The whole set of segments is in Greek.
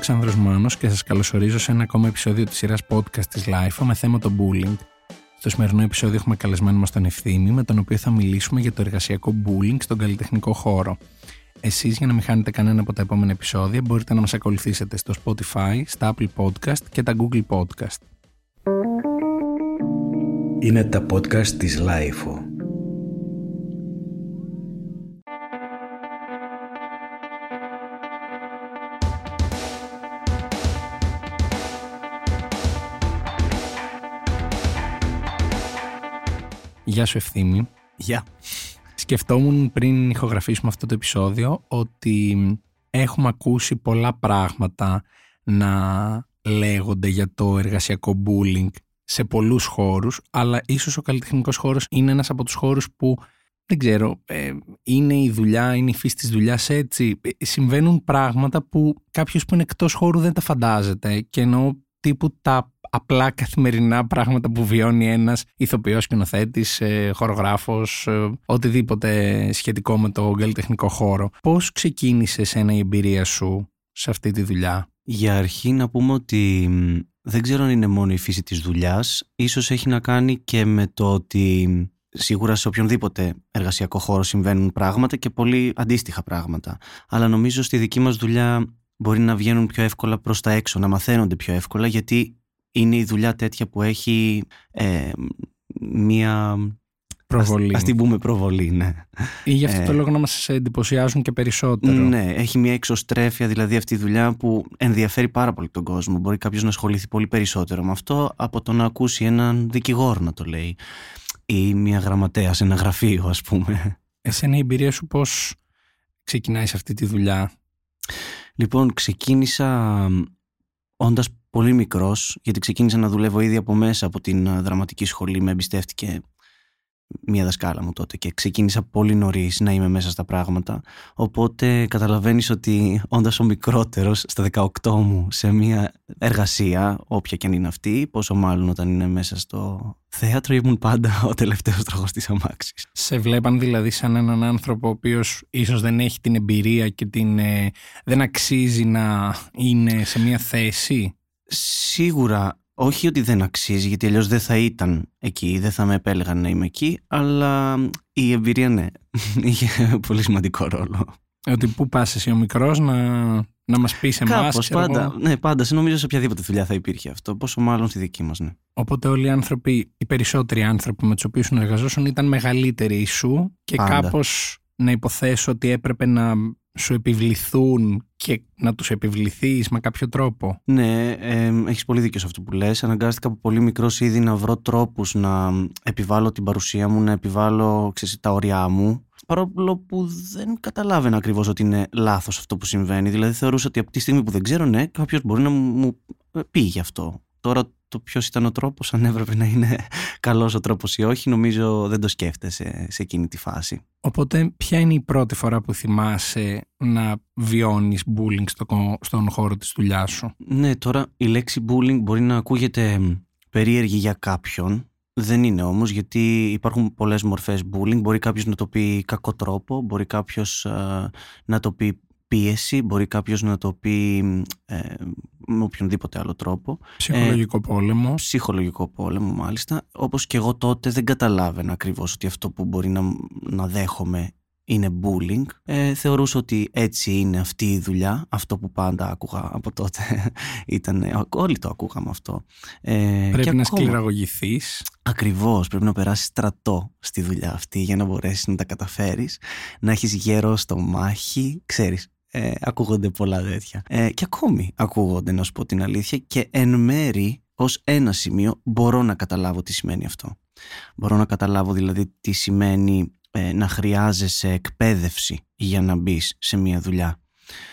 Αλεξάνδρος Μάνος και σας καλωσορίζω σε ένα ακόμα επεισόδιο της σειράς podcast της LIFO με θέμα το bullying. Στο σημερινό επεισόδιο έχουμε καλεσμένο μας τον Ευθύμη με τον οποίο θα μιλήσουμε για το εργασιακό bullying στον καλλιτεχνικό χώρο. Εσείς για να μην χάνετε κανένα από τα επόμενα επεισόδια μπορείτε να μας ακολουθήσετε στο Spotify, στα Apple Podcast και τα Google Podcast. Είναι τα podcast της LIFO. Γεια σου Ευθύμη. Γεια. Σκεφτόμουν πριν ηχογραφήσουμε αυτό το επεισόδιο ότι έχουμε ακούσει πολλά πράγματα να λέγονται για το εργασιακό bullying σε πολλούς χώρους, αλλά ίσως ο καλλιτεχνικός χώρος είναι ένας από τους χώρους που δεν ξέρω, ε, είναι η δουλειά, είναι η φύση της δουλειάς έτσι. Ε, συμβαίνουν πράγματα που κάποιος που είναι εκτός χώρου δεν τα φαντάζεται και ενώ τύπου τα απλά καθημερινά πράγματα που βιώνει ένας ηθοποιός, σκηνοθέτης, ε, χορογράφος, ε, οτιδήποτε σχετικό με το καλλιτεχνικό χώρο. Πώς ξεκίνησε ένα η εμπειρία σου σε αυτή τη δουλειά; Για αρχή να πούμε ότι δεν ξέρω αν είναι μόνο η φύση της δουλειάς. Ίσως έχει να κάνει και με το ότι σίγουρα σε οποιονδήποτε εργασιακό χώρο συμβαίνουν πράγματα και πολύ αντίστοιχα πράγματα. Αλλά νομίζω στη δική μας δουλειά μπορεί να βγαίνουν πιο εύκολα προς τα έξω, να μαθαίνονται πιο εύκολα γιατί είναι η δουλειά τέτοια που έχει ε, μία Προβολή. Ας, την πούμε προβολή, ναι. Ή γι' αυτό το ε, λόγο να μας εντυπωσιάζουν και περισσότερο. Ναι, έχει μια εξωστρέφεια δηλαδή αυτή η δουλειά που ενδιαφέρει πάρα πολύ τον κόσμο. Μπορεί κάποιος να ασχοληθεί πολύ περισσότερο με αυτό από το να ακούσει έναν δικηγόρο να το λέει. Ή μια γραμματέα σε ένα γραφείο ας πούμε. Εσένα η εμπειρία σου πώς ξεκινάει σε αυτή τη δουλειά; Λοιπόν, ξεκίνησα όντας πολύ μικρός, γιατί ξεκίνησα να δουλεύω ήδη από μέσα από την ε, δραματική σχολή, με εμπιστεύτηκε μία δασκάλα μου τότε και ξεκίνησα πολύ νωρίς να είμαι μέσα στα πράγματα. Οπότε καταλαβαίνεις ότι όντας ο μικρότερος στα 18 μου σε μία εργασία, όποια και αν είναι αυτή, πόσο μάλλον όταν είναι μέσα στο θέατρο ήμουν πάντα ο τελευταίος τροχός της αμάξης. Σε βλέπαν δηλαδή σαν έναν άνθρωπο ο οποίος ίσως δεν έχει την εμπειρία και την, ε, δεν αξίζει να είναι σε μία θέση; Σίγουρα όχι ότι δεν αξίζει, γιατί αλλιώς δεν θα ήταν εκεί, δεν θα με επέλεγαν να είμαι εκεί, αλλά η εμπειρία ναι, είχε πολύ σημαντικό ρόλο. Ότι πού πας εσύ ο μικρός να, να μας πεις σε εμά. πάντα. Ναι, πάντα. Σε νομίζω σε οποιαδήποτε δουλειά θα υπήρχε αυτό. Πόσο μάλλον στη δική μας, ναι. Οπότε όλοι οι άνθρωποι, οι περισσότεροι άνθρωποι με τους οποίους συνεργαζόσουν ήταν μεγαλύτεροι σου και κάπως να υποθέσω ότι έπρεπε να σου επιβληθούν και να τους επιβληθείς με κάποιο τρόπο. Ναι, ε, έχεις πολύ δίκιο σε αυτό που λες. Αναγκάστηκα από πολύ μικρός ήδη να βρω τρόπους να επιβάλλω την παρουσία μου, να επιβάλλω ξέρεις, τα ωριά μου. Παρόλο που δεν καταλάβαινα ακριβώς ότι είναι λάθος αυτό που συμβαίνει. Δηλαδή θεωρούσα ότι από τη στιγμή που δεν ξέρω, ναι, κάποιος μπορεί να μου πει γι' αυτό. Τώρα το ποιος ήταν ο τρόπος, αν έπρεπε να είναι καλός ο τρόπος ή όχι, νομίζω δεν το σκέφτεσαι σε εκείνη τη φάση. Οπότε, ποια είναι η πρώτη φορά που θυμάσαι να βιώνεις bullying στο, στον χώρο της δουλειάς σου; Ναι, τώρα η λέξη bullying μπορεί να ακούγεται περίεργη για κάποιον. Δεν είναι όμως, γιατί υπάρχουν πολλές μορφές bullying. Μπορεί κάποιος να το πει κακό τρόπο, μπορεί κάποιος ε, να το πει πίεση, μπορεί κάποιος να το πει ε, με οποιονδήποτε άλλο τρόπο. Ψυχολογικό ε, πόλεμο. Ψυχολογικό πόλεμο, μάλιστα. Όπως και εγώ τότε δεν καταλάβαινα ακριβώς ότι αυτό που μπορεί να, να δέχομαι είναι bullying. Ε, θεωρούσα ότι έτσι είναι αυτή η δουλειά. Αυτό που πάντα άκουγα από τότε ήταν. Όλοι το ακούγαμε αυτό. Ε, πρέπει να σκληραγωγηθείς. Ακριβώς. Πρέπει να περάσεις στρατό στη δουλειά αυτή για να μπορέσεις να τα καταφέρεις. Να έχεις γερό στο μάχη. Ξέρεις, ε, ακούγονται πολλά τέτοια. Ε, και ακόμη ακούγονται, να σου πω την αλήθεια, και εν μέρη ως ένα σημείο μπορώ να καταλάβω τι σημαίνει αυτό. Μπορώ να καταλάβω δηλαδή τι σημαίνει ε, να χρειάζεσαι εκπαίδευση για να μπεις σε μια δουλειά.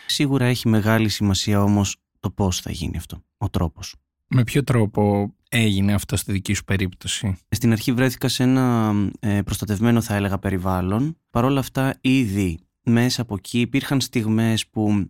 Σίγουρα έχει μεγάλη σημασία όμως το πώς θα γίνει αυτό, ο τρόπος. Με ποιο τρόπο έγινε αυτό στη δική σου περίπτωση; Στην αρχή βρέθηκα σε ένα ε, προστατευμένο θα έλεγα περιβάλλον. Παρ' όλα αυτά ήδη μέσα από εκεί υπήρχαν στιγμές που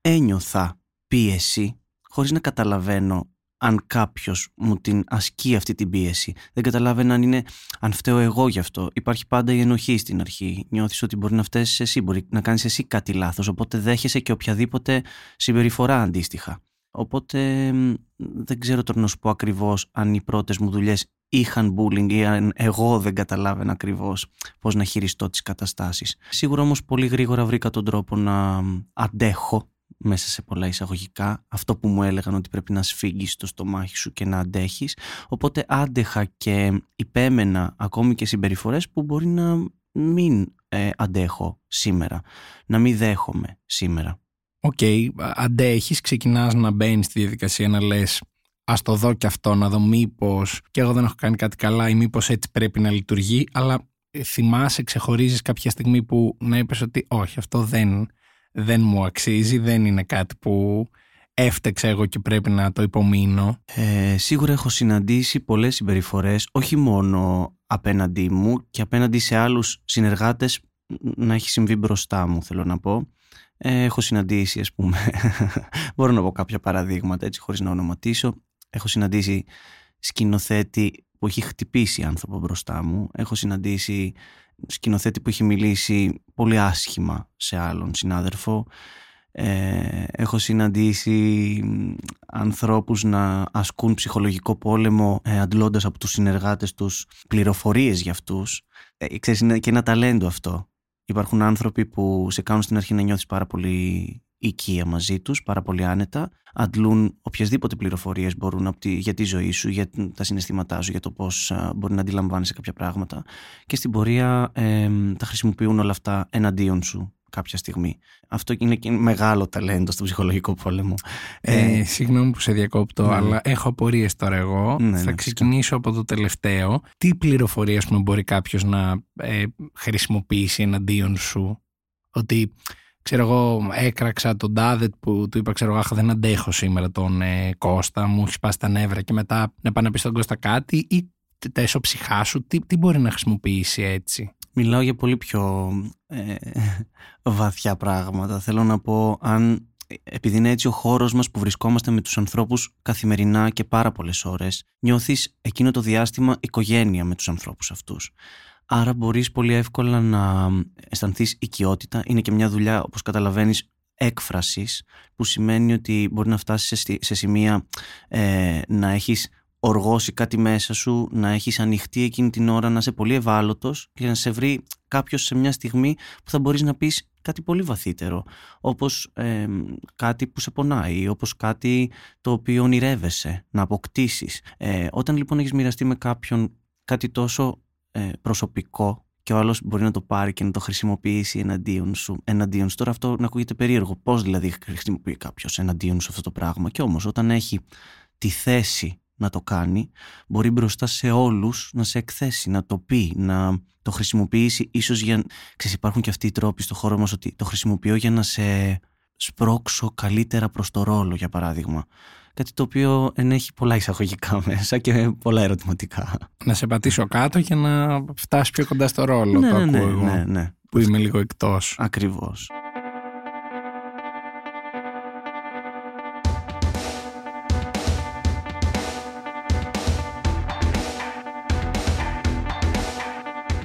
ένιωθα πίεση χωρίς να καταλαβαίνω αν κάποιος μου την ασκεί αυτή την πίεση. Δεν καταλάβαινα αν, είναι, αν φταίω εγώ γι' αυτό. Υπάρχει πάντα η ενοχή στην αρχή. Νιώθεις ότι μπορεί να φταίει εσύ, μπορεί να κάνεις εσύ κάτι λάθος. Οπότε δέχεσαι και οποιαδήποτε συμπεριφορά αντίστοιχα. Οπότε δεν ξέρω τώρα να σου πω ακριβώς αν οι πρώτες μου δουλειές είχαν bullying ή αν εγώ δεν καταλάβαινα ακριβώς πώς να χειριστώ τις καταστάσεις. Σίγουρα όμως πολύ γρήγορα βρήκα τον τρόπο να αντέχω μέσα σε πολλά εισαγωγικά αυτό που μου έλεγαν ότι πρέπει να σφίγγεις το στομάχι σου και να αντέχεις οπότε άντεχα και υπέμενα ακόμη και συμπεριφορές που μπορεί να μην ε, αντέχω σήμερα να μην δέχομαι σήμερα OK, okay, αντέχεις, ξεκινάς να μπαίνεις στη διαδικασία να λες ας το δω και αυτό, να δω μήπως και εγώ δεν έχω κάνει κάτι καλά ή μήπως έτσι πρέπει να λειτουργεί, αλλά θυμάσαι, ξεχωρίζεις κάποια στιγμή που να είπες ότι όχι, αυτό δεν, δεν μου αξίζει, δεν είναι κάτι που έφταιξα εγώ και πρέπει να το υπομείνω. Ε, σίγουρα έχω συναντήσει πολλές συμπεριφορές, όχι μόνο απέναντί μου και απέναντι σε άλλους συνεργάτες να έχει συμβεί μπροστά μου, θέλω να πω. Ε, έχω συναντήσει, ας πούμε, μπορώ να πω κάποια παραδείγματα έτσι χωρίς να ονοματίσω. Έχω συναντήσει σκηνοθέτη που έχει χτυπήσει άνθρωπο μπροστά μου. Έχω συναντήσει σκηνοθέτη που έχει μιλήσει πολύ άσχημα σε άλλον συνάδελφο. Ε, έχω συναντήσει ανθρώπους να ασκούν ψυχολογικό πόλεμο ε, αντλώντας από τους συνεργάτες τους πληροφορίες για αυτούς. Ε, ξέρεις, είναι και ένα ταλέντο αυτό. Υπάρχουν άνθρωποι που σε κάνουν στην αρχή να νιώθεις πάρα πολύ οικία μαζί τους, πάρα πολύ άνετα, αντλούν οποιασδήποτε πληροφορίες μπορούν από τη, για τη ζωή σου, για τα συναισθήματά σου, για το πώς μπορεί να αντιλαμβάνεσαι κάποια πράγματα και στην πορεία ε, τα χρησιμοποιούν όλα αυτά εναντίον σου κάποια στιγμή. Αυτό είναι και μεγάλο ταλέντο στο ψυχολογικό πόλεμο. Ε, ε, συγγνώμη που σε διακόπτω, ναι. αλλά έχω απορίες τώρα εγώ. Ναι, Θα ναι, ξεκινήσω από το τελευταίο. Τι πληροφορίες μπορεί κάποιος να ε, χρησιμοποιήσει εναντίον σου, ότι ξέρω εγώ, έκραξα τον Τάδετ που του είπα, ξέρω εγώ, δεν αντέχω σήμερα τον ε, Κώστα, μου έχει σπάσει τα νεύρα και μετά να πάει να πει στον Κώστα κάτι ή τα εσωψυχά σου, τι, τι μπορεί να χρησιμοποιήσει έτσι; Μιλάω για πολύ πιο ε, βαθιά πράγματα. Θέλω να πω, αν επειδή είναι έτσι ο χώρος μας που βρισκόμαστε με τους ανθρώπους καθημερινά και πάρα πολλές ώρες, νιώθεις εκείνο το διάστημα οικογένεια με τους ανθρώπους αυτούς. Άρα μπορείς πολύ εύκολα να αισθανθείς οικειότητα. Είναι και μια δουλειά, όπως καταλαβαίνεις, έκφρασης, που σημαίνει ότι μπορεί να φτάσεις σε, σημεία ε, να έχεις οργώσει κάτι μέσα σου, να έχεις ανοιχτεί εκείνη την ώρα, να είσαι πολύ ευάλωτος και να σε βρει κάποιος σε μια στιγμή που θα μπορείς να πεις κάτι πολύ βαθύτερο, όπως ε, κάτι που σε πονάει, όπως κάτι το οποίο ονειρεύεσαι να αποκτήσεις. Ε, όταν λοιπόν έχεις μοιραστεί με κάποιον κάτι τόσο ε, προσωπικό και ο άλλος μπορεί να το πάρει και να το χρησιμοποιήσει εναντίον σου. Εναντίον σου. Τώρα αυτό να ακούγεται περίεργο. Πώς δηλαδή χρησιμοποιεί κάποιος εναντίον σου αυτό το πράγμα; Και όμως όταν έχει τη θέση να το κάνει, μπορεί μπροστά σε όλους να σε εκθέσει, να το πει, να το χρησιμοποιήσει ίσως για... Ξέρεις, υπάρχουν και αυτοί οι τρόποι στο χώρο μας ότι το χρησιμοποιώ για να σε σπρώξω καλύτερα προς το ρόλο, για παράδειγμα. Κάτι το οποίο ενέχει πολλά εισαγωγικά μέσα και πολλά ερωτηματικά. Να σε πατήσω κάτω για να φτάσεις πιο κοντά στο ρόλο. Ναι, το ναι, ακούω ναι, ναι, ναι. Που είμαι λίγο εκτός. Ακριβώς.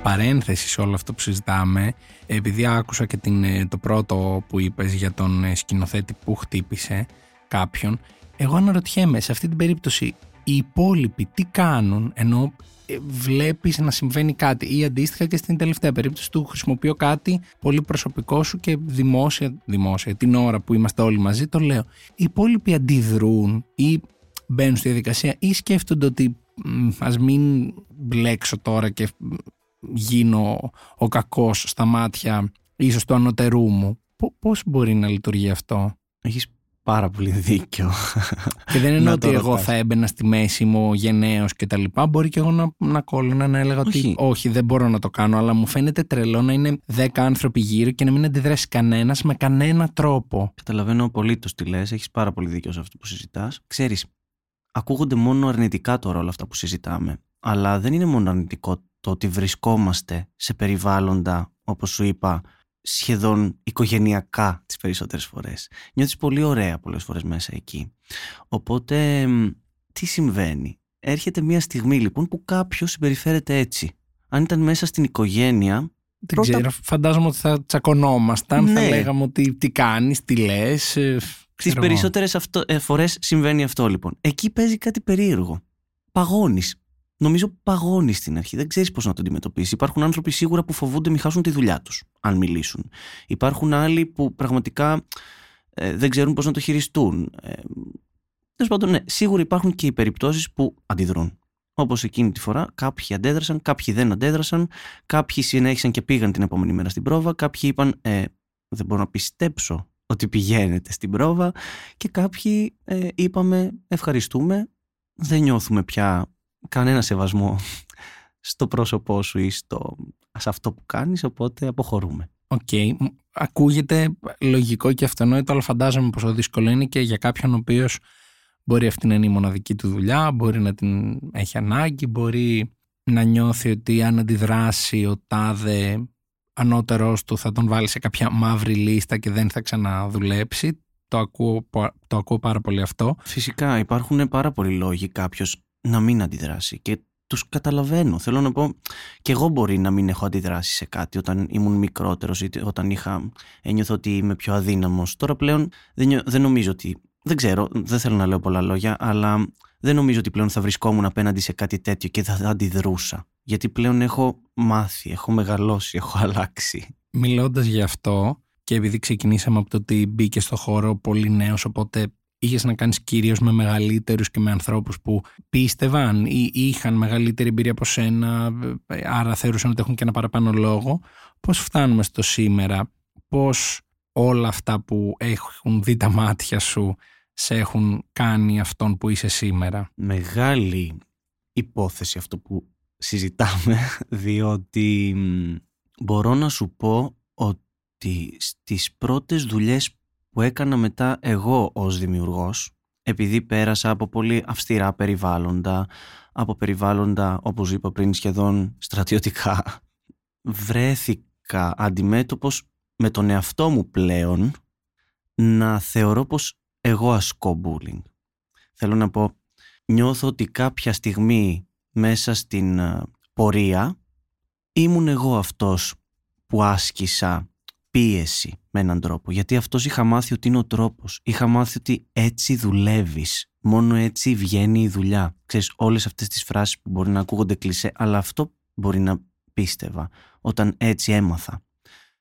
Παρένθεση σε όλο αυτό που συζητάμε, επειδή άκουσα και την, ε, το πρώτο που είπες για τον ε, σκηνοθέτη που χτύπησε κάποιον, εγώ αναρωτιέμαι σε αυτή την περίπτωση οι υπόλοιποι τι κάνουν ενώ ε, βλέπεις να συμβαίνει κάτι ή αντίστοιχα και στην τελευταία περίπτωση του χρησιμοποιώ κάτι πολύ προσωπικό σου και δημόσια, δημόσια την ώρα που είμαστε όλοι μαζί το λέω. Οι υπόλοιποι αντιδρούν ή μπαίνουν στη διαδικασία ή σκέφτονται ότι ας μην μπλέξω τώρα και γίνω ο κακός στα μάτια ίσως του ανωτερού μου. Πώς μπορεί να λειτουργεί αυτό; Έχεις πάρα πολύ δίκιο. Και δεν είναι ότι εγώ θα έμπαινα στη μέση μου γενναίος και τα λοιπά. Μπορεί και εγώ να, να κόλλωνα να έλεγα όχι. ότι όχι, δεν μπορώ να το κάνω. Αλλά μου φαίνεται τρελό να είναι δέκα άνθρωποι γύρω και να μην αντιδράσει κανένας με κανένα τρόπο. Καταλαβαίνω απολύτως τι λες. Έχεις πάρα πολύ δίκιο σε αυτό που συζητάς. Ξέρεις, ακούγονται μόνο αρνητικά τώρα όλα αυτά που συζητάμε. Αλλά δεν είναι μόνο αρνητικό το ότι βρισκόμαστε σε περιβάλλοντα, όπως σου είπα, σχεδόν οικογενειακά τις περισσότερες φορές. Νιώθεις πολύ ωραία πολλές φορές μέσα εκεί. Οπότε τι συμβαίνει; Έρχεται μια στιγμή λοιπόν που κάποιος συμπεριφέρεται έτσι. Αν ήταν μέσα στην οικογένεια. Δεν πρώτα- ξέρω, φαντάζομαι ότι θα τσακωνόμασταν, θα Ναι. λέγαμε ότι τι κάνεις, τι λες. Στις περισσότερες φορές συμβαίνει αυτό λοιπόν. Εκεί παίζει κάτι περίεργο. Παγώνεις. Νομίζω παγώνει στην αρχή. Δεν ξέρεις πώς να το αντιμετωπίσεις. Υπάρχουν άνθρωποι σίγουρα που φοβούνται μην χάσουν τη δουλειά τους, αν μιλήσουν. Υπάρχουν άλλοι που πραγματικά ε, δεν ξέρουν πώς να το χειριστούν. Ε, Τέλος πάντων, ναι, σίγουρα υπάρχουν και οι περιπτώσεις που αντιδρούν. Όπως εκείνη τη φορά, κάποιοι αντέδρασαν, κάποιοι δεν αντέδρασαν, κάποιοι συνέχισαν και πήγαν την επόμενη μέρα στην πρόβα, κάποιοι είπαν ε, Δεν μπορώ να πιστέψω ότι πηγαίνετε στην πρόβα, και κάποιοι ε, είπαμε Ευχαριστούμε, δεν νιώθουμε πια κανένα σεβασμό στο πρόσωπό σου ή στο, σε αυτό που κάνεις, οπότε αποχωρούμε. Οκ. Μ, Ακούγεται λογικό και αυτονόητο, αλλά φαντάζομαι πόσο δύσκολο είναι και για κάποιον ο οποίος μπορεί αυτή να είναι η μοναδική του δουλειά, μπορεί να την έχει ανάγκη, μπορεί να νιώθει ότι αν αντιδράσει ο τάδε ανώτερός του θα τον βάλει σε κάποια μαύρη λίστα και δεν θα ξαναδουλέψει. Το ακούω, πα- το ακούω πάρα πολύ αυτό. Φυσικά υπάρχουν πάρα πολλοί λόγοι κάποιος να μην αντιδράσει και τους καταλαβαίνω. Θέλω να πω και εγώ μπορεί να μην έχω αντιδράσει σε κάτι όταν ήμουν μικρότερος ή όταν είχα ένιωθω ότι είμαι πιο αδύναμος. Τώρα πλέον δεν, νιω- δεν νομίζω ότι... Δεν ξέρω, δεν θέλω να λέω πολλά λόγια, αλλά δεν νομίζω ότι πλέον θα βρισκόμουν απέναντι σε κάτι τέτοιο και θα αντιδρούσα. Γιατί πλέον έχω μάθει, έχω μεγαλώσει, έχω αλλάξει. Μιλώντας γι' αυτό και επειδή ξεκινήσαμε από το ότι μπήκε στο χώρο πολύ νέος οπότε είχες να κάνεις κυρίως με μεγαλύτερους και με ανθρώπους που πίστευαν ή είχαν μεγαλύτερη εμπειρία από σένα ε, άρα θεωρούσαν ότι έχουν και ένα παραπάνω λόγο. Πώς φτάνουμε στο σήμερα; Πώς όλα αυτά που έχουν δει τα μάτια σου σε έχουν κάνει αυτόν που είσαι σήμερα; Μεγάλη υπόθεση αυτό που συζητάμε διότι μ, μπορώ να σου πω ότι στις πρώτες δουλειές που έκανα μετά εγώ ως δημιουργός επειδή πέρασα από πολύ αυστηρά περιβάλλοντα από περιβάλλοντα όπως είπα πριν σχεδόν στρατιωτικά βρέθηκα αντιμέτωπος με τον εαυτό μου πλέον να θεωρώ πως εγώ ασκώ bullying. Θέλω να πω νιώθω ότι κάποια στιγμή μέσα στην ε, πορεία ήμουν εγώ αυτός που άσκησα πίεση με έναν τρόπο. Γιατί αυτός είχα μάθει ότι είναι ο τρόπος. Είχα μάθει ότι έτσι δουλεύεις. Μόνο έτσι βγαίνει η δουλειά. Ξέρεις όλες αυτές τις φράσεις που μπορεί να ακούγονται κλισέ, αλλά αυτό μπορεί να πίστευα όταν έτσι έμαθα.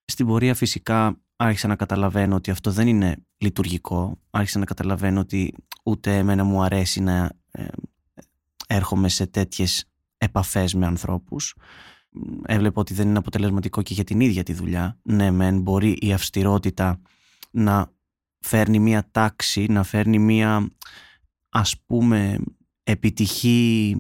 Στην πορεία φυσικά άρχισα να καταλαβαίνω ότι αυτό δεν είναι λειτουργικό. Άρχισα να καταλαβαίνω ότι ούτε εμένα μου αρέσει να ε, έρχομαι σε τέτοιες επαφές με ανθρώπους. Έβλεπα ότι δεν είναι αποτελεσματικό και για την ίδια τη δουλειά. Ναι, μεν μπορεί η αυστηρότητα να φέρνει μία τάξη, να φέρνει μία ας πούμε επιτυχή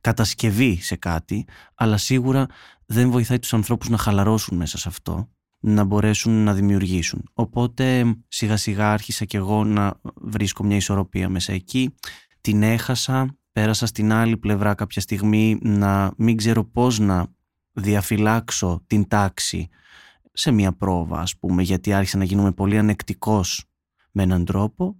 κατασκευή σε κάτι, αλλά σίγουρα δεν βοηθάει τους ανθρώπους να χαλαρώσουν μέσα σε αυτό, να μπορέσουν να δημιουργήσουν. Οπότε σιγά σιγά άρχισα κι εγώ να βρίσκω μια ισορροπία μέσα εκεί. Την έχασα, πέρασα στην άλλη πλευρά κάποια στιγμή να μην ξέρω πώς να διαφυλάξω την τάξη σε μια πρόβα ας πούμε γιατί άρχισα να γίνομαι πολύ ανεκτικός με έναν τρόπο.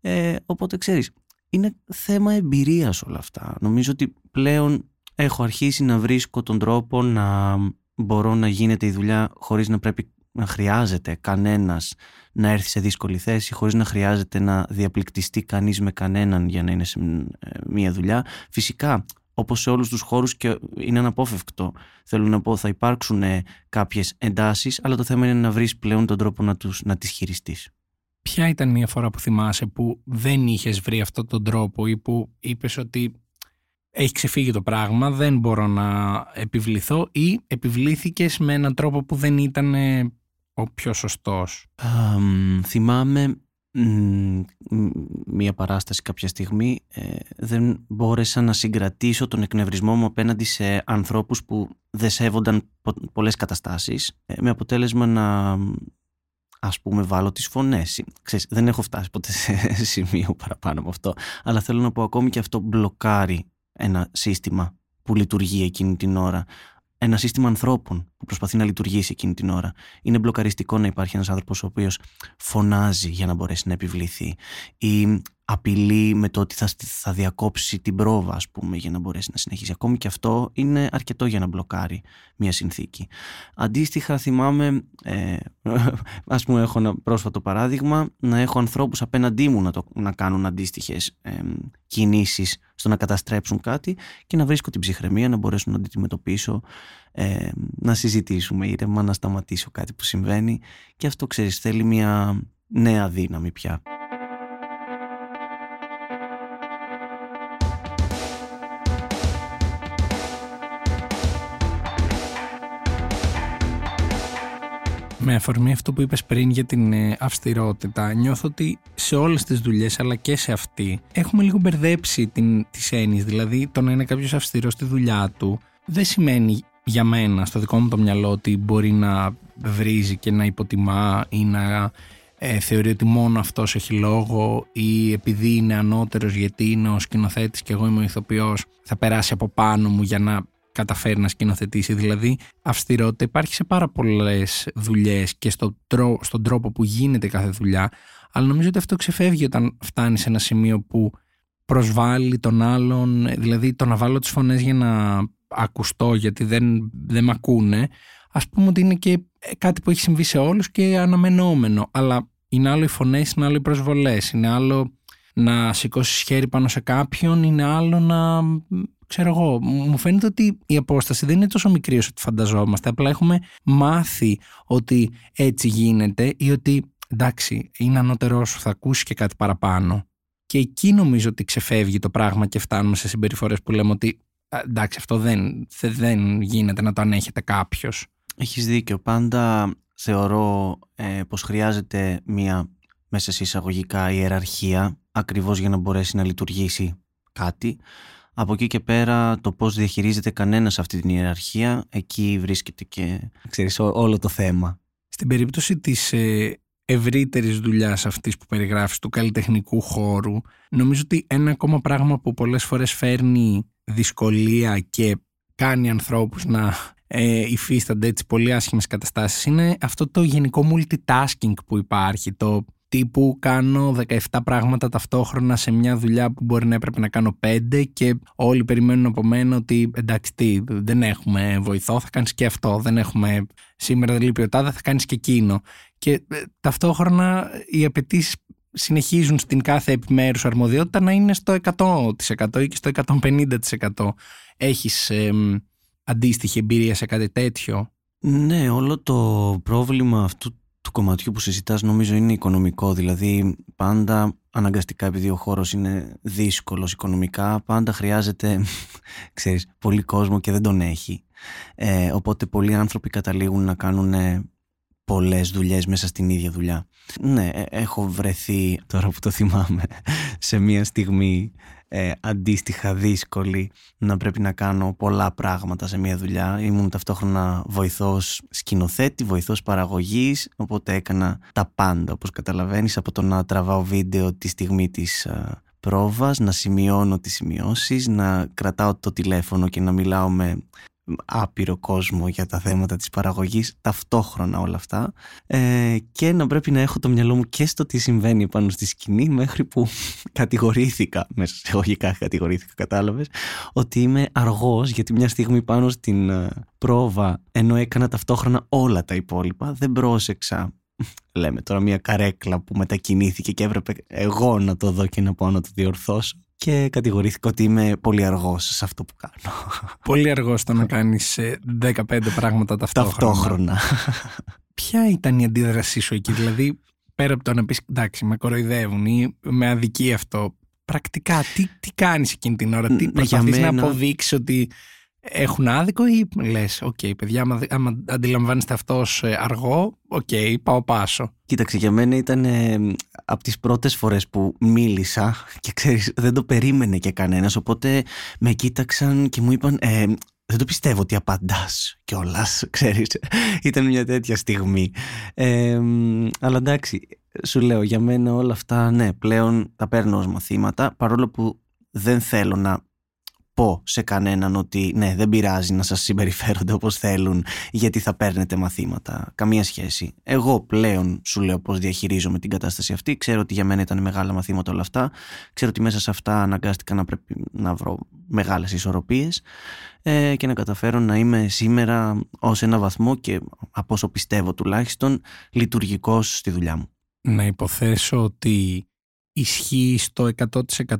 Ε, οπότε ξέρεις είναι θέμα εμπειρίας όλα αυτά. Νομίζω ότι πλέον έχω αρχίσει να βρίσκω τον τρόπο να μπορώ να γίνεται η δουλειά χωρίς να πρέπει να χρειάζεται κανένας να έρθει σε δύσκολη θέση χωρίς να χρειάζεται να διαπληκτιστεί κανείς με κανέναν για να είναι σε ε, μια δουλειά. Φυσικά όπως σε όλους τους χώρους και είναι αναπόφευκτο. Θέλω να πω θα υπάρξουν ε, κάποιες εντάσεις, αλλά το θέμα είναι να βρεις πλέον τον τρόπο να, τους, να τις χειριστείς. Ποια ήταν μια φορά που θυμάσαι που δεν είχες βρει αυτόν τον τρόπο ή που είπες ότι έχει ξεφύγει το πράγμα, δεν μπορώ να επιβληθώ ή επιβλήθηκες με έναν τρόπο που δεν ήταν ε, ο πιο σωστός. Αμ, θυμάμαι μ, μ, μία παράσταση κάποια στιγμή ε, δεν μπόρεσα να συγκρατήσω τον εκνευρισμό μου απέναντι σε ανθρώπους που δεν σέβονταν πο- πολλές καταστάσεις ε, με αποτέλεσμα να ας πούμε βάλω τις φωνές. Ξέρεις, δεν έχω φτάσει ποτέ σε σημείο παραπάνω από αυτό αλλά θέλω να πω ακόμη και αυτό μπλοκάρει ένα σύστημα που λειτουργεί εκείνη την ώρα ένα σύστημα ανθρώπων που προσπαθεί να λειτουργήσει εκείνη την ώρα. Είναι μπλοκαριστικό να υπάρχει ένας άνθρωπος ο οποίος φωνάζει για να μπορέσει να επιβληθεί ή απειλεί με το ότι θα, θα διακόψει την πρόβα ας πούμε για να μπορέσει να συνεχίσει. Ακόμη και αυτό είναι αρκετό για να μπλοκάρει μια συνθήκη. Αντίστοιχα θυμάμαι, ε, ας πούμε έχω ένα πρόσφατο παράδειγμα, να έχω ανθρώπους απέναντί μου να, το, να κάνουν αντίστοιχες ε, κινήσεις στο να καταστρέψουν κάτι και να βρίσκω την ψυχραιμία να μπορέσω να αντιμετωπίσω, ε, να συζητήσουμε ήρεμα, να σταματήσω κάτι που συμβαίνει και αυτό ξέρεις θέλει μια νέα δύναμη πια. Με αφορμή αυτό που είπες πριν για την ε, αυστηρότητα, νιώθω ότι σε όλες τις δουλειές αλλά και σε αυτή έχουμε λίγο μπερδέψει την, τις έννοιες. Δηλαδή το να είναι κάποιος αυστηρός στη δουλειά του δεν σημαίνει για μένα στο δικό μου το μυαλό ότι μπορεί να βρίζει και να υποτιμά ή να ε, θεωρεί ότι μόνο αυτός έχει λόγο ή επειδή είναι ανώτερος γιατί είναι ο σκηνοθέτης και εγώ είμαι ο ηθοποιός θα περάσει από πάνω μου για να καταφέρει να σκηνοθετήσει. Δηλαδή, αυστηρότητα υπάρχει σε πάρα πολλές δουλειές και στο στον τρόπο που γίνεται κάθε δουλειά. Αλλά νομίζω ότι αυτό ξεφεύγει όταν φτάνει σε ένα σημείο που προσβάλλει τον άλλον, δηλαδή το να βάλω τις φωνές για να ακουστώ γιατί δεν, δεν με ακούνε, ας πούμε ότι είναι και κάτι που έχει συμβεί σε όλους και αναμενόμενο, αλλά είναι άλλο οι φωνές, είναι άλλο οι προσβολές, είναι άλλο να σηκώσεις χέρι πάνω σε κάποιον, είναι άλλο να ξέρω εγώ, μου φαίνεται ότι η απόσταση δεν είναι τόσο μικρή όσο τη φανταζόμαστε. Απλά έχουμε μάθει ότι έτσι γίνεται ή ότι εντάξει, είναι ανώτερό σου, θα ακούσεις και κάτι παραπάνω. Και εκεί νομίζω ότι ξεφεύγει το πράγμα και φτάνουμε σε συμπεριφορές που λέμε ότι εντάξει, αυτό δεν, δεν γίνεται να το ανέχεται κάποιος. Έχεις δίκιο. Πάντα θεωρώ ε, πως χρειάζεται μία μέσα σε εισαγωγικά ιεραρχία ακριβώς για να μπορέσει να λειτουργήσει κάτι από εκεί και πέρα το πώς διαχειρίζεται κανένας αυτή την ιεραρχία, εκεί βρίσκεται και ξέρεις, όλο το θέμα. Στην περίπτωση της ε, ευρύτερης δουλειάς αυτής που περιγράφεις του καλλιτεχνικού χώρου, νομίζω ότι ένα ακόμα πράγμα που πολλές φορές φέρνει δυσκολία και κάνει ανθρώπους να ε, υφίστανται έτσι πολύ άσχημες καταστάσεις είναι αυτό το γενικό multitasking που υπάρχει, το τύπου κάνω 17 πράγματα ταυτόχρονα σε μια δουλειά που μπορεί να έπρεπε να κάνω 5 και όλοι περιμένουν από μένα ότι εντάξει τι, δεν έχουμε βοηθό, θα κάνεις και αυτό, δεν έχουμε σήμερα δεν λείπει ο τάδε, θα κάνεις και εκείνο. Και ε, ταυτόχρονα οι απαιτήσεις συνεχίζουν στην κάθε επιμέρους αρμοδιότητα να είναι στο 100% ή και στο 150%. Έχεις ε, αντίστοιχη εμπειρία σε κάτι τέτοιο; Ναι, όλο το πρόβλημα αυτού του κομματιού που συζητάς νομίζω είναι οικονομικό. Δηλαδή πάντα αναγκαστικά επειδή ο χώρος είναι δύσκολος οικονομικά πάντα χρειάζεται ξέρεις, πολύ κόσμο και δεν τον έχει. Ε, οπότε πολλοί άνθρωποι καταλήγουν να κάνουν πολλές δουλειές μέσα στην ίδια δουλειά ναι ε, έχω βρεθεί τώρα που το θυμάμαι σε μια στιγμή ε, αντίστοιχα δύσκολη να πρέπει να κάνω πολλά πράγματα σε μια δουλειά. Ήμουν ταυτόχρονα βοηθός σκηνοθέτη, βοηθός παραγωγής, οπότε έκανα τα πάντα όπως καταλαβαίνεις από το να τραβάω βίντεο τη στιγμή της ε, πρόβας, να σημειώνω τις σημειώσεις, να κρατάω το τηλέφωνο και να μιλάω με άπειρο κόσμο για τα θέματα της παραγωγής ταυτόχρονα όλα αυτά. Ε, και να πρέπει να έχω το μυαλό μου και στο τι συμβαίνει πάνω στη σκηνή μέχρι που κατηγορήθηκα, μέσα σε εγωγικά κατηγορήθηκα κατάλαβες ότι είμαι αργός γιατί μια στιγμή πάνω στην ε, πρόβα ενώ έκανα ταυτόχρονα όλα τα υπόλοιπα δεν πρόσεξα. Λέμε τώρα μια καρέκλα που μετακινήθηκε και έπρεπε εγώ να το δω και να πω να το διορθώσω και κατηγορήθηκα ότι είμαι πολύ αργός σε αυτό που κάνω. Πολύ αργός το να κάνεις 15 ε, πράγματα ταυτόχρονα. Ταυτόχρονα. Ποια ήταν η αντίδρασή σου εκεί, δηλαδή πέρα από το να πεις εντάξει με κοροϊδεύουν ή με αδικεί αυτό, πρακτικά τι, τι κάνεις εκείνη την ώρα, τι προσπαθείς να αποδείξεις ότι έχουν άδικο ή λες, OK okay, παιδιά, άμα, άμα αντιλαμβάνεστε αυτό ε, αργό, OK, okay, πάω πάσο. Κοίταξε, για μένα ήταν ε, από τις πρώτες φορές που μίλησα και ξέρεις, δεν το περίμενε και κανένας, οπότε με κοίταξαν και μου είπαν, ε, δεν το πιστεύω ότι απαντάς κιόλας, ξέρεις. Ήταν μια τέτοια στιγμή. Ε, αλλά εντάξει, σου λέω, για μένα όλα αυτά, ναι, πλέον τα παίρνω ως μαθήματα, παρόλο που δεν θέλω να πω σε κανέναν ότι ναι δεν πειράζει να σας συμπεριφέρονται όπως θέλουν γιατί θα παίρνετε μαθήματα. Καμία σχέση. Εγώ πλέον σου λέω πώς διαχειρίζομαι την κατάσταση αυτή. Ξέρω ότι για μένα ήταν μεγάλα μαθήματα όλα αυτά. Ξέρω ότι μέσα σε αυτά αναγκάστηκα να πρέπει να βρω μεγάλες ισορροπίες ε, και να καταφέρω να είμαι σήμερα ως ένα βαθμό και από όσο πιστεύω τουλάχιστον λειτουργικός στη δουλειά μου. Να υποθέσω ότι ισχύει στο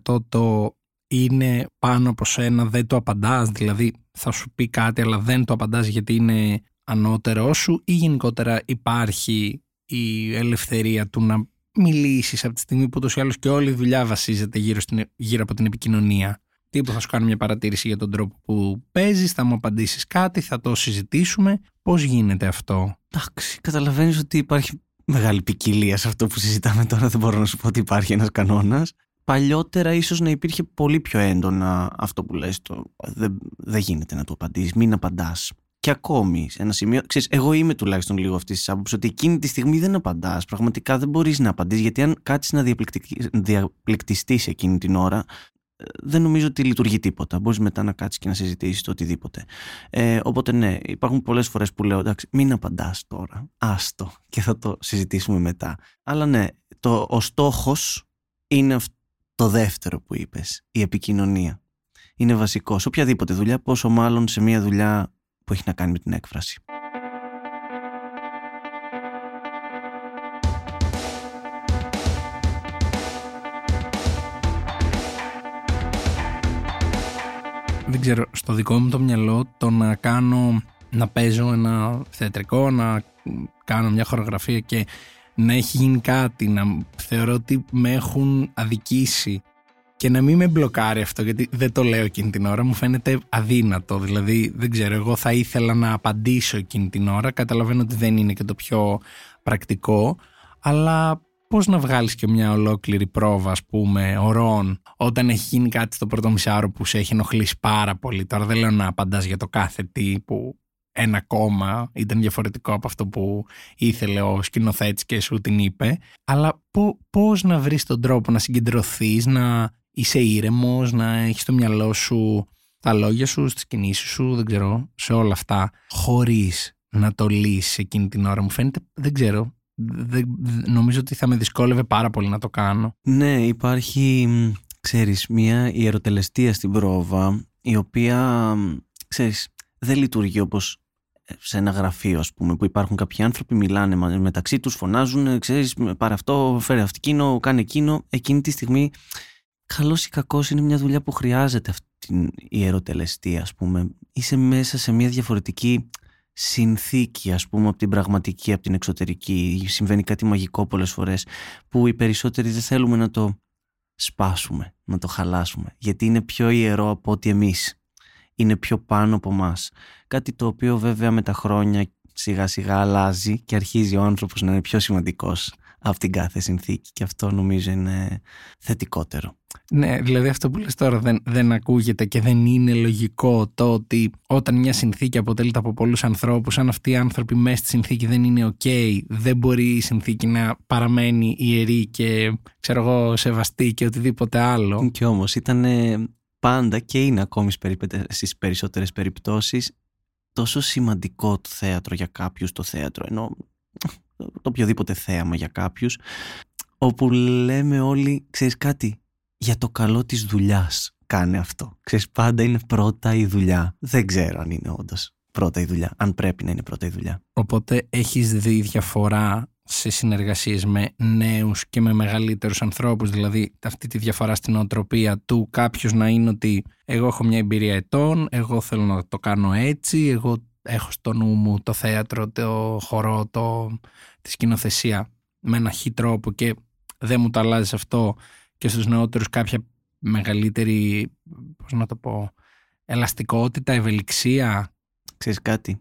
100% το είναι πάνω από σένα, δεν το απαντάς, δηλαδή θα σου πει κάτι αλλά δεν το απαντάς γιατί είναι ανώτερό σου ή γενικότερα υπάρχει η ελευθερία του να μιλήσεις από τη στιγμή που τόσο ή άλλως και όλη η δουλειά βασίζεται γύρω, στην, γύρω από την επικοινωνία. Τύπου θα σου κάνω μια παρατήρηση για τον τρόπο που παίζεις, θα μου απαντήσεις κάτι, θα το συζητήσουμε. Πώς γίνεται αυτό; Εντάξει, καταλαβαίνεις ότι υπάρχει μεγάλη ποικιλία σε αυτό που συζητάμε τώρα. Δεν μπορώ να σου πω ότι υπάρχει ένας κανόνας παλιότερα ίσως να υπήρχε πολύ πιο έντονα αυτό που λες το δεν, δεν γίνεται να το απαντήσεις, μην απαντάς και ακόμη σε ένα σημείο, ξέρεις, εγώ είμαι τουλάχιστον λίγο αυτής της άποψης ότι εκείνη τη στιγμή δεν απαντάς, πραγματικά δεν μπορείς να απαντήσεις γιατί αν κάτσεις να διαπληκτιστείς εκείνη την ώρα δεν νομίζω ότι λειτουργεί τίποτα. Μπορείς μετά να κάτσεις και να συζητήσεις το οτιδήποτε. Ε, οπότε, ναι, υπάρχουν πολλές φορές που λέω: Εντάξει, μην απαντάς τώρα. Άστο και θα το συζητήσουμε μετά. Αλλά ναι, το, ο στόχος είναι αυτό το δεύτερο που είπες, η επικοινωνία. Είναι βασικός σε οποιαδήποτε δουλειά, πόσο μάλλον σε μια δουλειά που έχει να κάνει με την έκφραση. Δεν ξέρω, στο δικό μου το μυαλό το να κάνω, να παίζω ένα θεατρικό, να κάνω μια χορογραφία και να έχει γίνει κάτι, να θεωρώ ότι με έχουν αδικήσει και να μην με μπλοκάρει αυτό γιατί δεν το λέω εκείνη την ώρα μου φαίνεται αδύνατο. Δηλαδή δεν ξέρω εγώ θα ήθελα να απαντήσω εκείνη την ώρα καταλαβαίνω ότι δεν είναι και το πιο πρακτικό αλλά πώς να βγάλεις και μια ολόκληρη πρόβα ας πούμε ωρών όταν έχει γίνει κάτι στο πρώτο μισάρο που σε έχει ενοχλήσει πάρα πολύ. Τώρα δεν λέω να απαντάς για το κάθε τι που ένα κόμμα ήταν διαφορετικό από αυτό που ήθελε ο σκηνοθέτης και σου την είπε. Αλλά πώς να βρεις τον τρόπο να συγκεντρωθείς, να είσαι ήρεμος, να έχεις στο μυαλό σου τα λόγια σου, στις κινήσεις σου, δεν ξέρω, σε όλα αυτά χωρίς να το λύσεις εκείνη την ώρα. Μου φαίνεται, δεν ξέρω νομίζω ότι θα με δυσκόλευε πάρα πολύ να το κάνω. Ναι υπάρχει ξέρεις μια ιεροτελεστία στην πρόβα η οποία ξέρεις δεν λειτουργεί όπως σε ένα γραφείο, ας πούμε, που υπάρχουν κάποιοι άνθρωποι, μιλάνε μεταξύ τους, φωνάζουν, ξέρεις, πάρε αυτό, φέρε εκείνο, κάνε εκείνο. Εκείνη τη στιγμή, καλός ή κακός, είναι μια δουλειά που χρειάζεται αυτή την ιεροτελεστή, ας πούμε. Είσαι μέσα σε μια διαφορετική συνθήκη, ας πούμε, από την πραγματική, από την εξωτερική. Συμβαίνει κάτι μαγικό πολλές φορές, που οι περισσότεροι δεν θέλουμε να το σπάσουμε, να το χαλάσουμε, γιατί είναι πιο ιερό από ότι εμείς είναι πιο πάνω από μας. Κάτι το οποίο βέβαια με τα χρόνια σιγά σιγά αλλάζει και αρχίζει ο άνθρωπος να είναι πιο σημαντικός από την κάθε συνθήκη και αυτό νομίζω είναι θετικότερο. Ναι, δηλαδή αυτό που λες τώρα δεν, δεν ακούγεται και δεν είναι λογικό το ότι όταν μια συνθήκη αποτελείται από πολλούς ανθρώπους, αν αυτοί οι άνθρωποι μέσα στη συνθήκη δεν είναι ok, δεν μπορεί η συνθήκη να παραμένει ιερή και ξέρω εγώ σεβαστή και οτιδήποτε άλλο. Και όμως ήταν πάντα και είναι ακόμη στις περισσότερες περιπτώσεις τόσο σημαντικό το θέατρο για κάποιους το θέατρο ενώ το οποιοδήποτε θέαμα για κάποιους όπου λέμε όλοι ξέρεις κάτι για το καλό της δουλειάς κάνε αυτό ξέρεις πάντα είναι πρώτα η δουλειά. Δεν ξέρω αν είναι όντως πρώτα η δουλειά αν πρέπει να είναι πρώτα η δουλειά. Οπότε έχεις δει διαφορά σε συνεργασίες με νέους και με μεγαλύτερους ανθρώπους, δηλαδή αυτή τη διαφορά στην οτροπία του κάποιος να είναι ότι εγώ έχω μια εμπειρία ετών, εγώ θέλω να το κάνω έτσι, εγώ έχω στο νου μου το θέατρο, το χορό, το, τη σκηνοθεσία με ένα χι τρόπο και δεν μου το αλλάζει αυτό και στους νεότερους κάποια μεγαλύτερη, πώς να το πω, ελαστικότητα, ευελιξία. Ξέρεις κάτι,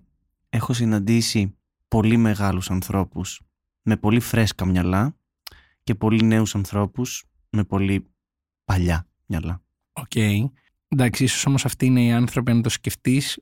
έχω συναντήσει πολύ μεγάλους ανθρώπους με πολύ φρέσκα μυαλά και πολύ νέους ανθρώπους με πολύ παλιά μυαλά. OK. Okay. Εντάξει, ίσως όμως αυτοί είναι οι άνθρωποι, αν το σκεφτείς,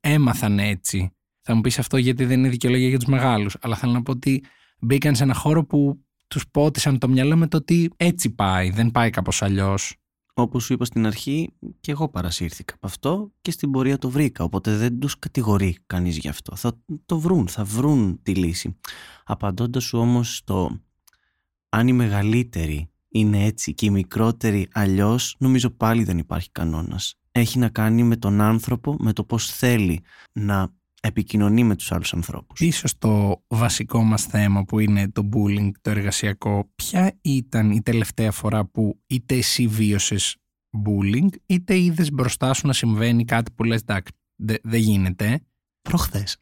έμαθαν έτσι. Θα μου πεις αυτό γιατί δεν είναι δικαιολογία για τους μεγάλους. Αλλά θέλω να πω ότι μπήκαν σε ένα χώρο που τους πότισαν το μυαλό με το ότι έτσι πάει, δεν πάει κάπως αλλιώς. Όπως σου είπα στην αρχή και εγώ παρασύρθηκα από αυτό και στην πορεία το βρήκα οπότε δεν τους κατηγορεί κανείς γι' αυτό. Θα το βρουν, θα βρουν τη λύση. Απαντώντας σου όμως το αν οι μεγαλύτεροι είναι έτσι και οι μικρότεροι αλλιώς νομίζω πάλι δεν υπάρχει κανόνας. Έχει να κάνει με τον άνθρωπο με το πώς θέλει να επικοινωνεί με τους άλλους ανθρώπους. Ίσως το βασικό μας θέμα που είναι το bullying, το εργασιακό, ποια ήταν η τελευταία φορά που είτε εσύ βίωσες bullying, είτε είδες μπροστά σου να συμβαίνει κάτι που λες, εντάξει, δεν γίνεται. Προχθές.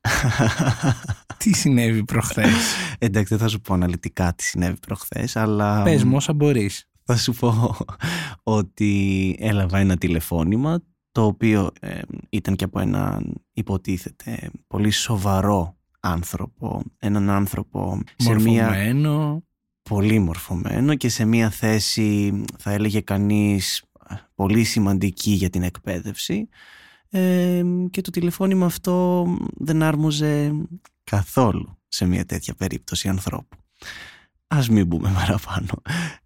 τι συνέβη προχθές; εντάξει, δεν θα σου πω αναλυτικά τι συνέβη προχθές, αλλά... Πες μου όσα μπορείς. Θα σου πω ότι έλαβα ένα τηλεφώνημα το οποίο ε, ήταν και από έναν υποτίθεται πολύ σοβαρό άνθρωπο, έναν άνθρωπο σε μια πολύ μορφωμένο και σε μια θέση θα έλεγε κανείς πολύ σημαντική για την εκπαίδευση ε, και το τηλεφώνημα αυτό δεν άρμοζε καθόλου σε μια τέτοια περίπτωση ανθρώπου. Ας μην μπούμε παραπάνω.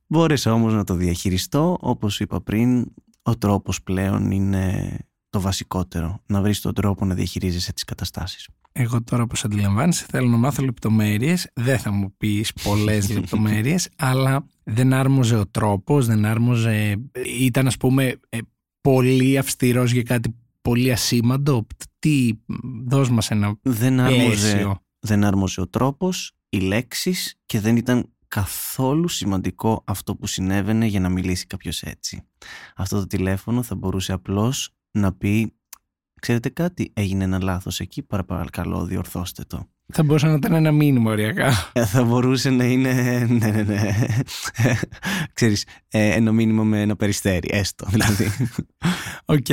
Μπόρεσα όμως να το διαχειριστώ όπως είπα πριν ο τρόπος πλέον είναι το βασικότερο. Να βρεις τον τρόπο να διαχειρίζεσαι τις καταστάσεις. Εγώ τώρα όπως αντιλαμβάνεσαι θέλω να μάθω λεπτομέρειες. Δεν θα μου πεις πολλές λεπτομέρειες, αλλά δεν άρμοζε ο τρόπος, δεν άρμοζε... Ήταν ας πούμε ε, πολύ αυστηρός για κάτι πολύ ασήμαντο. Τι, δώσ' μας ένα δεν άρμοζε, δεν άρμοζε ο τρόπος, οι λέξεις και δεν ήταν καθόλου σημαντικό αυτό που συνέβαινε για να μιλήσει κάποιος έτσι. Αυτό το τηλέφωνο θα μπορούσε απλώς να πει «Ξέρετε κάτι, έγινε ένα λάθος εκεί, παρακαλώ διορθώστε το». Θα μπορούσε να ήταν ένα μήνυμα οριακά. Ε, θα μπορούσε να είναι, ναι, ναι, ναι. Ξέρεις, ε, ένα μήνυμα με ένα περιστέρι, έστω δηλαδή. Οκ,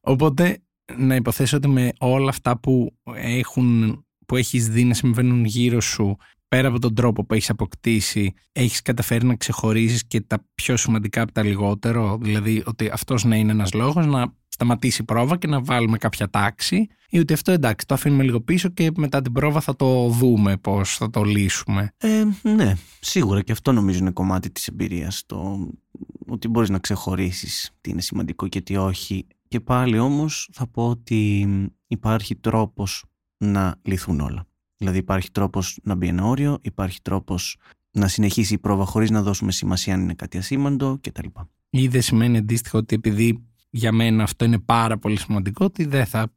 οπότε να υποθέσω ότι με όλα αυτά που έχουν που έχεις δει να συμβαίνουν γύρω σου πέρα από τον τρόπο που έχεις αποκτήσει, έχεις καταφέρει να ξεχωρίσεις και τα πιο σημαντικά από τα λιγότερο, δηλαδή ότι αυτός να είναι ένας λόγος να σταματήσει η πρόβα και να βάλουμε κάποια τάξη ή ότι αυτό εντάξει το αφήνουμε λίγο πίσω και μετά την πρόβα θα το δούμε πώς θα το λύσουμε. Ε, ναι, σίγουρα και αυτό νομίζω είναι κομμάτι της εμπειρίας, το ότι μπορείς να ξεχωρίσεις τι είναι σημαντικό και τι όχι. Και πάλι όμως θα πω ότι υπάρχει τρόπος να λυθούν όλα. Δηλαδή υπάρχει τρόπος να μπει ένα όριο, υπάρχει τρόπος να συνεχίσει η πρόβα χωρίς να δώσουμε σημασία αν είναι κάτι ασήμαντο κτλ. Ή δεν σημαίνει αντίστοιχα ότι επειδή για μένα αυτό είναι πάρα πολύ σημαντικό ότι δεν θα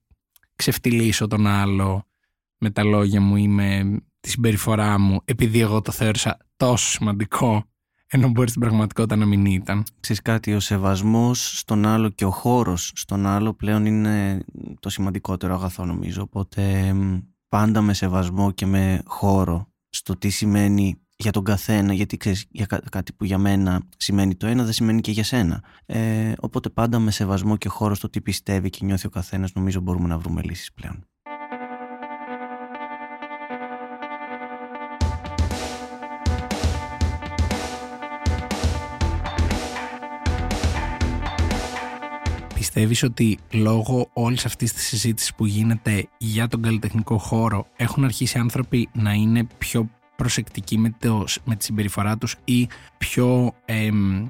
ξεφτυλίσω τον άλλο με τα λόγια μου ή με τη συμπεριφορά μου επειδή εγώ το θεώρησα τόσο σημαντικό ενώ μπορεί στην πραγματικότητα να μην ήταν. Ξέρεις κάτι, ο σεβασμός στον άλλο και ο χώρος στον άλλο πλέον είναι το σημαντικότερο αγαθό νομίζω. Οπότε πάντα με σεβασμό και με χώρο στο τι σημαίνει για τον καθένα, γιατί ξέρεις για κάτι που για μένα σημαίνει το ένα δεν σημαίνει και για σένα. Ε, οπότε πάντα με σεβασμό και χώρο στο τι πιστεύει και νιώθει ο καθένας νομίζω μπορούμε να βρούμε λύσεις πλέον. Πιστεύεις ότι λόγω όλης αυτής της συζήτησης που γίνεται για τον καλλιτεχνικό χώρο έχουν αρχίσει άνθρωποι να είναι πιο προσεκτικοί με, το, με τη συμπεριφορά τους ή πιο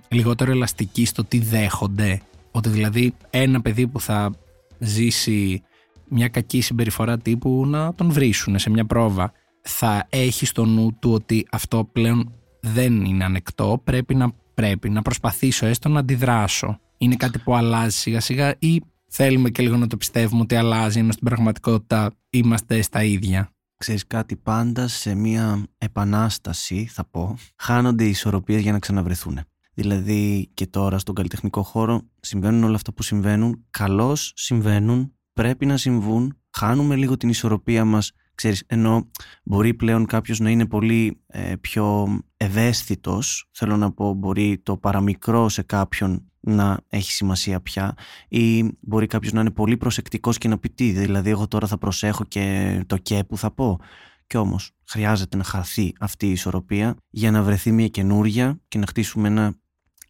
λιγότερο ελαστικοί στο τι δέχονται; Ότι δηλαδή ένα παιδί που θα ζήσει μια κακή συμπεριφορά τύπου να τον βρίσουν σε μια πρόβα θα έχει στο νου του ότι αυτό πλέον δεν είναι ανεκτό, πρέπει να, πρέπει να προσπαθήσω έστω να αντιδράσω είναι κάτι που αλλάζει σιγά σιγά ή θέλουμε και λίγο να το πιστεύουμε ότι αλλάζει ενώ στην πραγματικότητα είμαστε στα ίδια; Ξέρεις κάτι πάντα σε μια επανάσταση θα πω χάνονται οι ισορροπίες για να ξαναβρεθούν. Δηλαδή και τώρα στον καλλιτεχνικό χώρο συμβαίνουν όλα αυτά που συμβαίνουν, καλώς συμβαίνουν, πρέπει να συμβούν, χάνουμε λίγο την ισορροπία μας Ξέρεις, ενώ μπορεί πλέον κάποιος να είναι πολύ ε, πιο ευαίσθητος, θέλω να πω μπορεί το παραμικρό σε κάποιον να έχει σημασία πια ή μπορεί κάποιος να είναι πολύ προσεκτικός και να πει τι, δηλαδή εγώ τώρα θα προσέχω και το και που θα πω. Κι όμως χρειάζεται να χαθεί αυτή η ισορροπία για να βρεθεί μια καινούρια και να χτίσουμε ένα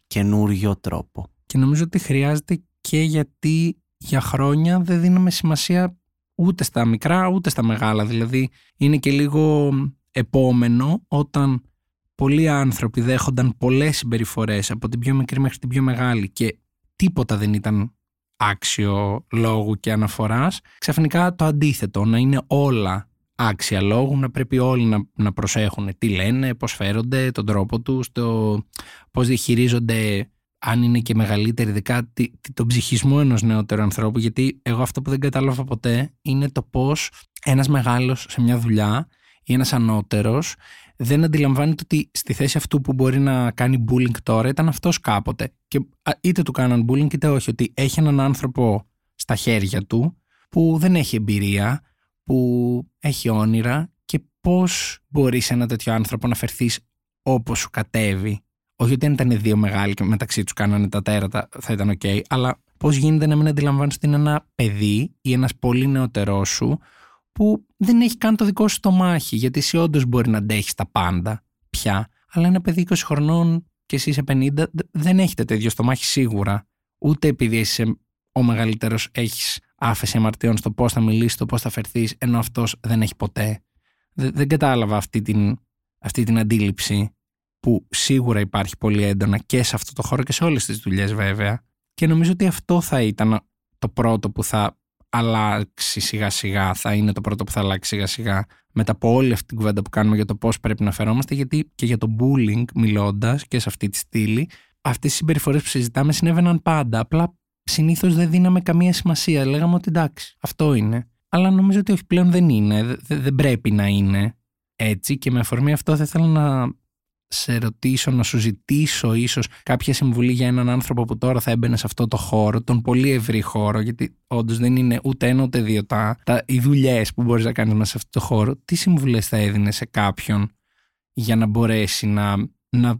καινούριο τρόπο. Και νομίζω ότι χρειάζεται και γιατί για χρόνια δεν δίνουμε σημασία ούτε στα μικρά ούτε στα μεγάλα. Δηλαδή είναι και λίγο επόμενο όταν πολλοί άνθρωποι δέχονταν πολλές συμπεριφορές από την πιο μικρή μέχρι την πιο μεγάλη και τίποτα δεν ήταν άξιο λόγου και αναφοράς. Ξαφνικά το αντίθετο, να είναι όλα άξια λόγου, να πρέπει όλοι να, να προσέχουν τι λένε, πώς φέρονται, τον τρόπο τους, το πώς διαχειρίζονται αν είναι και μεγαλύτερη ειδικά τον ψυχισμό ενός νεότερου ανθρώπου γιατί εγώ αυτό που δεν κατάλαβα ποτέ είναι το πώς ένας μεγάλος σε μια δουλειά ή ένας ανώτερος δεν αντιλαμβάνεται ότι στη θέση αυτού που μπορεί να κάνει bullying τώρα ήταν αυτός κάποτε και είτε του κάναν bullying είτε όχι ότι έχει έναν άνθρωπο στα χέρια του που δεν έχει εμπειρία που έχει όνειρα και πώς μπορείς σε ένα τέτοιο άνθρωπο να φερθείς όπως σου κατέβει. Όχι ότι αν ήταν δύο μεγάλοι και μεταξύ τους κάνανε τα τέρατα θα ήταν οκ, αλλά πώς γίνεται να μην αντιλαμβάνεις ότι είναι ένα παιδί ή ένας πολύ νεότερό σου που δεν έχει καν το δικό σου στομάχι, γιατί εσύ όντως μπορεί να αντέχεις τα πάντα πια. Αλλά ένα παιδί 20 χρονών και εσύ είσαι 50, δεν έχετε τέτοιο στο μάχη σίγουρα. Ούτε επειδή είσαι ο μεγαλύτερος, έχεις άφεση αμαρτιών στο πώς θα μιλήσεις, το πώς θα φερθείς, ενώ αυτός δεν έχει ποτέ. Δεν, κατάλαβα αυτή την, αυτή την αντίληψη που σίγουρα υπάρχει πολύ έντονα και σε αυτό το χώρο και σε όλες τις δουλειές βέβαια. Και νομίζω ότι αυτό θα ήταν το πρώτο που θα αλλάξει σιγά σιγά, θα είναι το πρώτο που θα αλλάξει σιγά σιγά μετά από όλη αυτή την κουβέντα που κάνουμε για το πώς πρέπει να φερόμαστε γιατί και για το bullying μιλώντας και σε αυτή τη στήλη αυτές οι συμπεριφορές που συζητάμε συνέβαιναν πάντα. Απλά συνήθως δεν δίναμε καμία σημασία. Λέγαμε ότι εντάξει αυτό είναι. Αλλά νομίζω ότι όχι πλέον δεν είναι. Δεν πρέπει να είναι έτσι. Και με αφορμή αυτό θα ήθελα να σε ρωτήσω, να σου ζητήσω ίσως κάποια συμβουλή για έναν άνθρωπο που τώρα θα έμπαινε σε αυτό το χώρο, τον πολύ ευρύ χώρο, γιατί όντως δεν είναι ούτε ένα ούτε δύο τα, τα οι δουλειές που μπορείς να κάνεις μέσα σε αυτό το χώρο. Τι συμβουλές θα έδινε σε κάποιον για να μπορέσει να, να,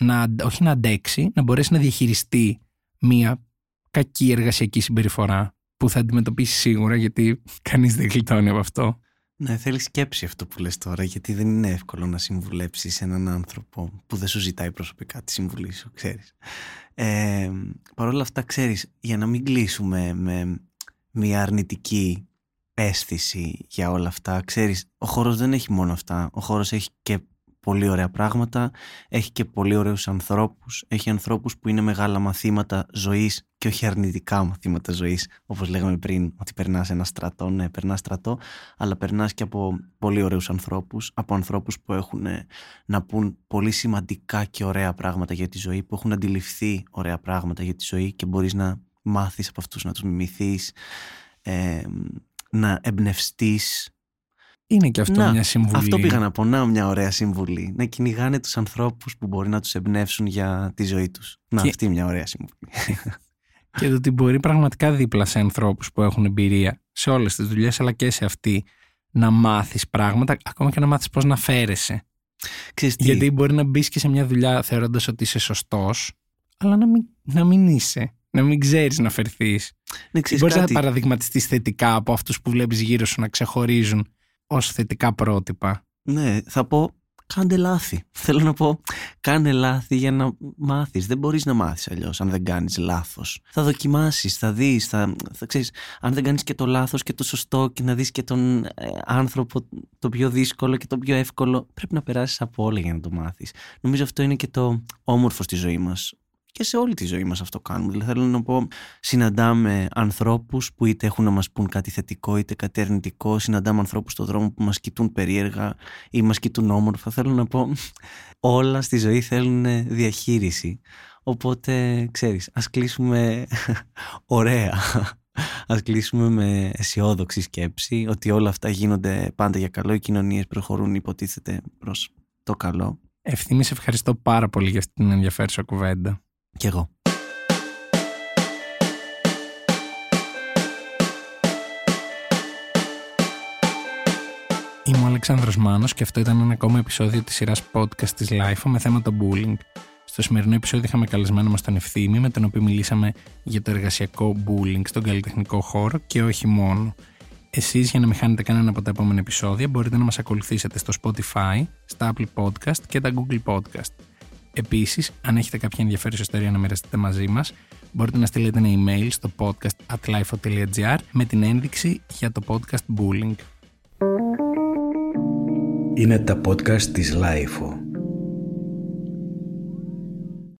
να, όχι να αντέξει, να μπορέσει να διαχειριστεί μία κακή εργασιακή συμπεριφορά που θα αντιμετωπίσει σίγουρα γιατί κανείς δεν γλιτώνει από αυτό. Ναι, θέλεις σκέψη αυτό που λες τώρα, γιατί δεν είναι εύκολο να συμβουλέψεις έναν άνθρωπο που δεν σου ζητάει προσωπικά τη συμβουλή σου, ξέρεις. Ε, Παρ' όλα αυτά, ξέρεις, για να μην κλείσουμε με μια αρνητική αίσθηση για όλα αυτά, ξέρεις, ο χώρος δεν έχει μόνο αυτά, ο χώρος έχει και πολύ ωραία πράγματα, έχει και πολύ ωραίους ανθρώπους, έχει ανθρώπους που είναι μεγάλα μαθήματα ζωής και όχι αρνητικά μαθήματα ζωής, όπως λέγαμε πριν, ότι περνάς ένα στρατό, ναι, περνάς στρατό, αλλά περνάς και από πολύ ωραίους ανθρώπους, από ανθρώπους που έχουν να πούν πολύ σημαντικά και ωραία πράγματα για τη ζωή, που έχουν αντιληφθεί ωραία πράγματα για τη ζωή και μπορείς να μάθεις από αυτούς, να τους μιμηθείς, ε, να εμπνευστείς είναι και αυτό μια συμβουλή. Αυτό πήγα να πω. Να, μια ωραία συμβουλή. Να κυνηγάνε τους ανθρώπους που μπορεί να τους εμπνεύσουν για τη ζωή τους. Να, και... αυτή μια ωραία συμβουλή. και το ότι μπορεί πραγματικά δίπλα σε ανθρώπους που έχουν εμπειρία σε όλες τις δουλειές, αλλά και σε αυτή, να μάθεις πράγματα, ακόμα και να μάθεις πώς να φέρεσαι. Γιατί μπορεί να μπεις και σε μια δουλειά θεωρώντας ότι είσαι σωστός, αλλά να μην, να μην είσαι. Να μην ξέρεις να φερθείς. Ναι, μπορείς να παραδειγματιστείς θετικά από αυτούς που βλέπεις γύρω σου να ξεχωρίζουν ως θετικά πρότυπα. Ναι, θα πω κάντε λάθη. Θέλω να πω κάνε λάθη για να μάθεις. Δεν μπορείς να μάθεις αλλιώς αν δεν κάνεις λάθος. Θα δοκιμάσεις, θα δεις, θα, θα ξέρεις, αν δεν κάνεις και το λάθος και το σωστό και να δεις και τον ε, άνθρωπο το πιο δύσκολο και το πιο εύκολο, πρέπει να περάσεις από όλα για να το μάθεις. Νομίζω αυτό είναι και το όμορφο στη ζωή μας και σε όλη τη ζωή μας αυτό κάνουμε. Δηλαδή θέλω να πω, συναντάμε ανθρώπους που είτε έχουν να μας πούν κάτι θετικό είτε κάτι αρνητικό, συναντάμε ανθρώπους στον δρόμο που μας κοιτούν περίεργα ή μας κοιτούν όμορφα. Θέλω να πω, όλα στη ζωή θέλουν διαχείριση. Οπότε, ξέρεις, ας κλείσουμε ωραία. Ας κλείσουμε με αισιόδοξη σκέψη ότι όλα αυτά γίνονται πάντα για καλό. Οι κοινωνίες προχωρούν υποτίθεται προς το καλό. Ευθύμη, σε ευχαριστώ πάρα πολύ για την ενδιαφέρουσα κουβέντα. Κι εγώ. Είμαι ο Αλεξάνδρος Μάνος και αυτό ήταν ένα ακόμα επεισόδιο της σειράς podcast της LIFO με θέμα το bullying. Στο σημερινό επεισόδιο είχαμε καλεσμένο μας τον Ευθύμη με τον οποίο μιλήσαμε για το εργασιακό bullying στον καλλιτεχνικό χώρο και όχι μόνο. Εσείς για να μην χάνετε κανένα από τα επόμενα επεισόδια μπορείτε να μας ακολουθήσετε στο Spotify, στα Apple Podcast και τα Google Podcast. Επίσης, αν έχετε κάποια ενδιαφέρουσα ιστορία να μοιραστείτε μαζί μας, μπορείτε να στείλετε ένα email στο podcast at lifeo.gr με την ένδειξη για το podcast Bullying. Είναι τα podcast της Lifeo.